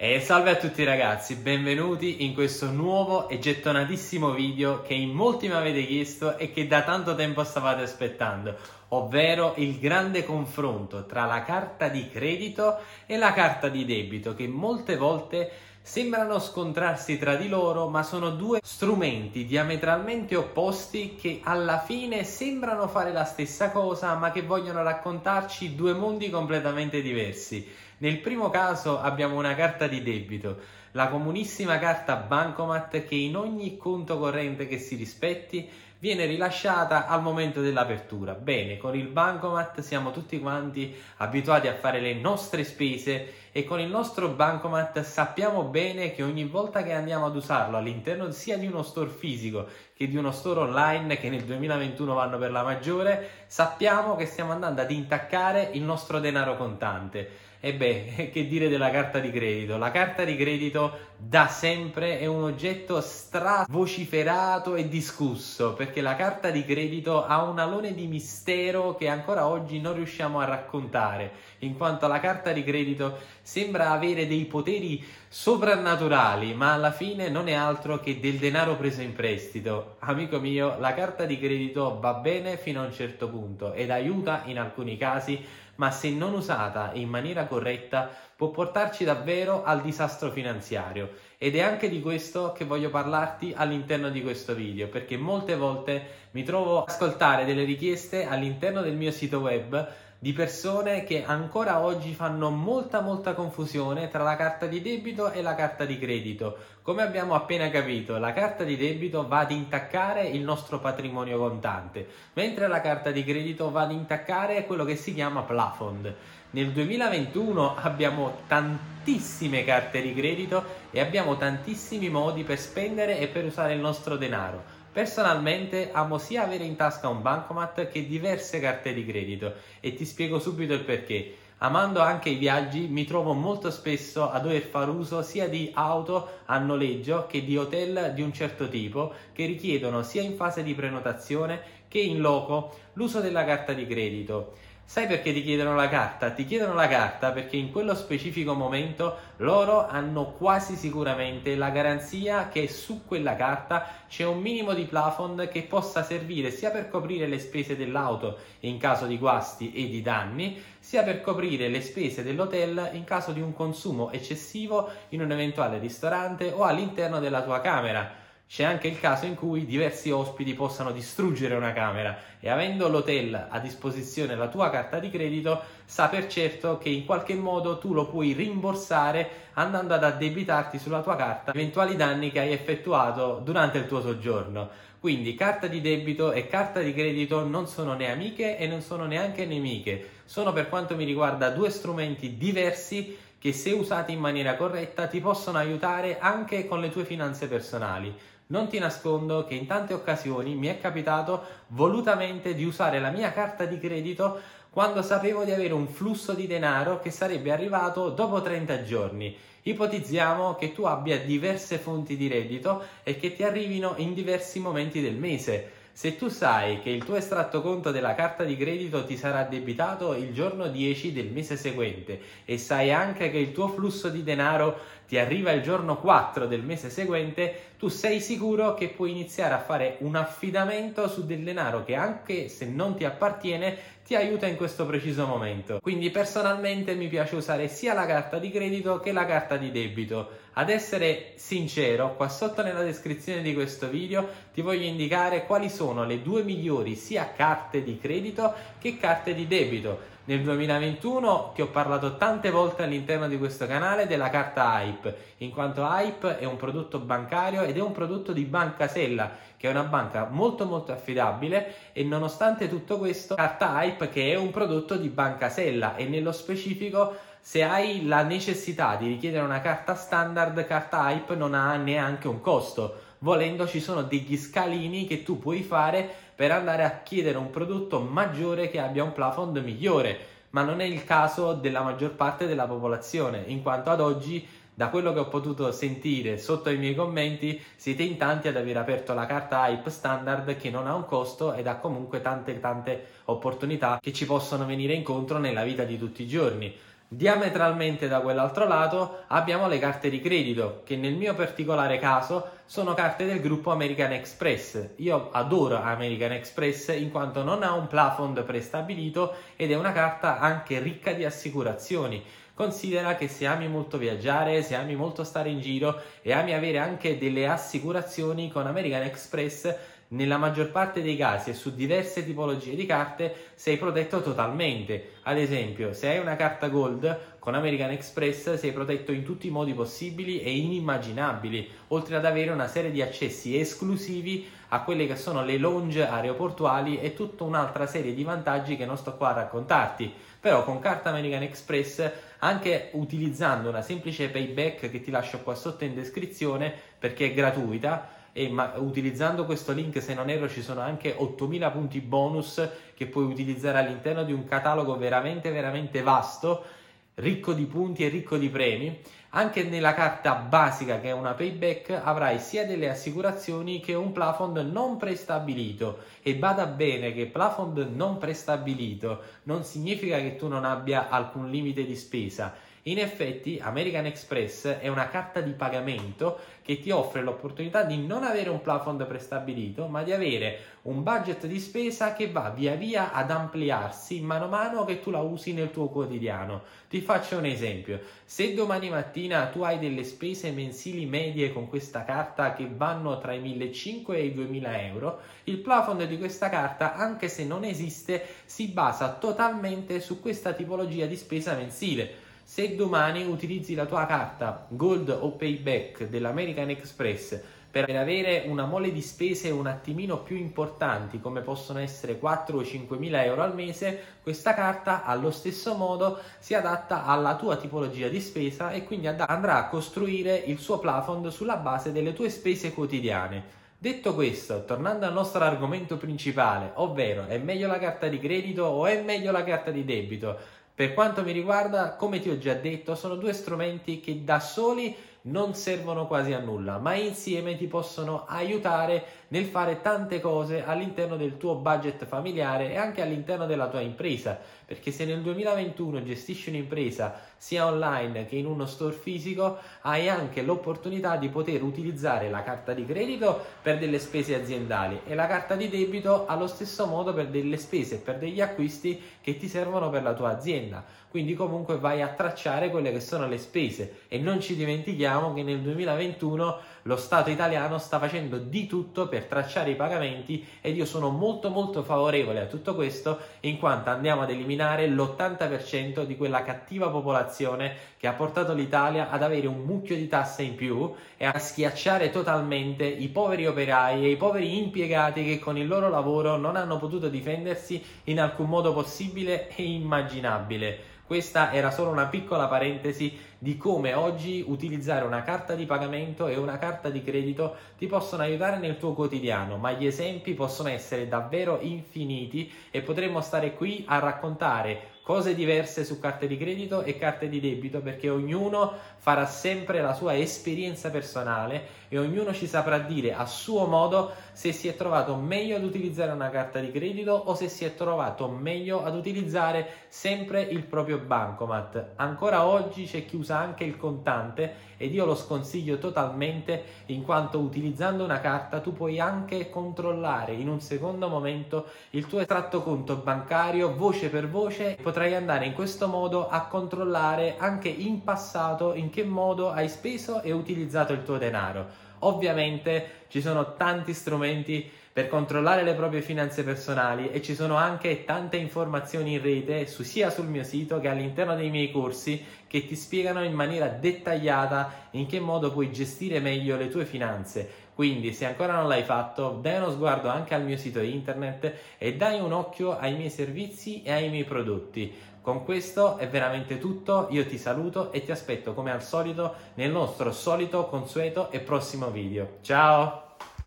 E salve a tutti ragazzi, benvenuti in questo nuovo e gettonatissimo video che in molti mi avete chiesto e che da tanto tempo stavate aspettando, ovvero il grande confronto tra la carta di credito e la carta di debito che molte volte sembrano scontrarsi tra di loro, ma sono due strumenti diametralmente opposti che alla fine sembrano fare la stessa cosa, ma che vogliono raccontarci due mondi completamente diversi. Nel primo caso abbiamo una carta di debito, la comunissima carta Bancomat che in ogni conto corrente che si rispetti viene rilasciata al momento dell'apertura. Bene, con il bancomat siamo tutti quanti abituati a fare le nostre spese e con il nostro bancomat sappiamo bene che ogni volta che andiamo ad usarlo all'interno sia di uno store fisico che di uno store online che nel 2021 vanno per la maggiore, sappiamo che stiamo andando ad intaccare il nostro denaro contante. E beh, che dire della carta di credito? La carta di credito da sempre è un oggetto stravociferato e discusso perché la carta di credito ha un alone di mistero che ancora oggi non riusciamo a raccontare, in quanto la carta di credito sembra avere dei poteri soprannaturali, ma alla fine non è altro che del denaro preso in prestito. Amico mio, la carta di credito va bene fino a un certo punto ed aiuta in alcuni casi ma se non usata in maniera corretta può portarci davvero al disastro finanziario. Ed è anche di questo che voglio parlarti all'interno di questo video, perché molte volte mi trovo ad ascoltare delle richieste all'interno del mio sito web di persone che ancora oggi fanno molta molta confusione tra la carta di debito e la carta di credito. Come abbiamo appena capito, la carta di debito va ad intaccare il nostro patrimonio contante, mentre la carta di credito va ad intaccare quello che si chiama plafond. Nel 2021 abbiamo tantissime carte di credito e abbiamo tantissimi modi per spendere e per usare il nostro denaro. Personalmente amo sia avere in tasca un bancomat che diverse carte di credito e ti spiego subito il perché. Amando anche i viaggi, mi trovo molto spesso a dover fare uso sia di auto a noleggio che di hotel di un certo tipo che richiedono sia in fase di prenotazione che in loco l'uso della carta di credito. Sai perché ti chiedono la carta? Ti chiedono la carta perché in quello specifico momento loro hanno quasi sicuramente la garanzia che su quella carta c'è un minimo di plafond che possa servire sia per coprire le spese dell'auto in caso di guasti e di danni, sia per coprire le spese dell'hotel in caso di un consumo eccessivo in un eventuale ristorante o all'interno della tua camera c'è anche il caso in cui diversi ospiti possano distruggere una camera e avendo l'hotel a disposizione la tua carta di credito, sa per certo che in qualche modo tu lo puoi rimborsare andando ad addebitarti sulla tua carta eventuali danni che hai effettuato durante il tuo soggiorno. Quindi carta di debito e carta di credito non sono né amiche e non sono neanche nemiche, sono per quanto mi riguarda due strumenti diversi che se usati in maniera corretta ti possono aiutare anche con le tue finanze personali. Non ti nascondo che in tante occasioni mi è capitato volutamente di usare la mia carta di credito quando sapevo di avere un flusso di denaro che sarebbe arrivato dopo 30 giorni. Ipotizziamo che tu abbia diverse fonti di reddito e che ti arrivino in diversi momenti del mese. Se tu sai che il tuo estratto conto della carta di credito ti sarà debitato il giorno 10 del mese seguente e sai anche che il tuo flusso di denaro ti arriva il giorno 4 del mese seguente, tu sei sicuro che puoi iniziare a fare un affidamento su del denaro che anche se non ti appartiene ti aiuta in questo preciso momento. Quindi personalmente mi piace usare sia la carta di credito che la carta di debito. Ad essere sincero, qua sotto nella descrizione di questo video ti voglio indicare quali sono le due migliori sia carte di credito che carte di debito nel 2021 ti ho parlato tante volte all'interno di questo canale della carta Hype, in quanto Hype è un prodotto bancario ed è un prodotto di Banca Sella, che è una banca molto molto affidabile e nonostante tutto questo, carta Hype che è un prodotto di Banca Sella e nello specifico se hai la necessità di richiedere una carta standard, carta Hype non ha neanche un costo. Volendo ci sono degli scalini che tu puoi fare per andare a chiedere un prodotto maggiore che abbia un plafond migliore, ma non è il caso della maggior parte della popolazione, in quanto ad oggi da quello che ho potuto sentire sotto i miei commenti, siete in tanti ad aver aperto la carta Hype standard che non ha un costo ed ha comunque tante tante opportunità che ci possono venire incontro nella vita di tutti i giorni. Diametralmente da quell'altro lato abbiamo le carte di credito, che nel mio particolare caso sono carte del gruppo American Express. Io adoro American Express in quanto non ha un plafond prestabilito ed è una carta anche ricca di assicurazioni. Considera che se ami molto viaggiare, se ami molto stare in giro e ami avere anche delle assicurazioni con American Express, nella maggior parte dei casi e su diverse tipologie di carte sei protetto totalmente. Ad esempio, se hai una carta Gold con American Express sei protetto in tutti i modi possibili e inimmaginabili, oltre ad avere una serie di accessi esclusivi a quelle che sono le lounge aeroportuali e tutta un'altra serie di vantaggi che non sto qua a raccontarti. Però con carta American Express, anche utilizzando una semplice payback che ti lascio qua sotto in descrizione perché è gratuita, e ma, utilizzando questo link se non erro ci sono anche 8000 punti bonus che puoi utilizzare all'interno di un catalogo veramente veramente vasto ricco di punti e ricco di premi. Anche nella carta basica che è una payback avrai sia delle assicurazioni che un plafond non prestabilito. E bada bene che plafond non prestabilito non significa che tu non abbia alcun limite di spesa in effetti American Express è una carta di pagamento che ti offre l'opportunità di non avere un plafond prestabilito, ma di avere un budget di spesa che va via via ad ampliarsi mano a mano che tu la usi nel tuo quotidiano. Ti faccio un esempio. Se domani mattina tu hai delle spese mensili medie con questa carta che vanno tra i 1.500 e i 2.000 euro, il plafond di questa carta, anche se non esiste, si basa totalmente su questa tipologia di spesa mensile. Se domani utilizzi la tua carta Gold o Payback dell'American Express per avere una mole di spese un attimino più importanti come possono essere 4 o 5 mila euro al mese, questa carta allo stesso modo si adatta alla tua tipologia di spesa e quindi andrà a costruire il suo plafond sulla base delle tue spese quotidiane. Detto questo, tornando al nostro argomento principale, ovvero è meglio la carta di credito o è meglio la carta di debito? Per quanto mi riguarda, come ti ho già detto, sono due strumenti che da soli non servono quasi a nulla, ma insieme ti possono aiutare nel fare tante cose all'interno del tuo budget familiare e anche all'interno della tua impresa, perché se nel 2021 gestisci un'impresa sia online che in uno store fisico, hai anche l'opportunità di poter utilizzare la carta di credito per delle spese aziendali e la carta di debito allo stesso modo per delle spese e per degli acquisti che ti servono per la tua azienda. Quindi comunque vai a tracciare quelle che sono le spese e non ci dimentichiamo che nel 2021 lo Stato italiano sta facendo di tutto per tracciare i pagamenti ed io sono molto molto favorevole a tutto questo in quanto andiamo ad eliminare l'80% di quella cattiva popolazione che ha portato l'Italia ad avere un mucchio di tasse in più e a schiacciare totalmente i poveri operai e i poveri impiegati che con il loro lavoro non hanno potuto difendersi in alcun modo possibile e immaginabile. Questa era solo una piccola parentesi di come oggi utilizzare una carta di pagamento e una carta di credito ti possono aiutare nel tuo quotidiano, ma gli esempi possono essere davvero infiniti e potremmo stare qui a raccontare cose diverse su carte di credito e carte di debito perché ognuno farà sempre la sua esperienza personale e ognuno ci saprà dire a suo modo se si è trovato meglio ad utilizzare una carta di credito o se si è trovato meglio ad utilizzare sempre il proprio bancomat. Ancora oggi c'è chi usa anche il contante ed io lo sconsiglio totalmente in quanto utilizzando una carta tu puoi anche controllare in un secondo momento il tuo estratto conto bancario voce per voce potrai andare in questo modo a controllare anche in passato in che modo hai speso e utilizzato il tuo denaro. Ovviamente ci sono tanti strumenti per controllare le proprie finanze personali e ci sono anche tante informazioni in rete su, sia sul mio sito che all'interno dei miei corsi che ti spiegano in maniera dettagliata in che modo puoi gestire meglio le tue finanze. Quindi se ancora non l'hai fatto, dai uno sguardo anche al mio sito internet e dai un occhio ai miei servizi e ai miei prodotti. Con questo è veramente tutto, io ti saluto e ti aspetto come al solito nel nostro solito, consueto e prossimo video. Ciao!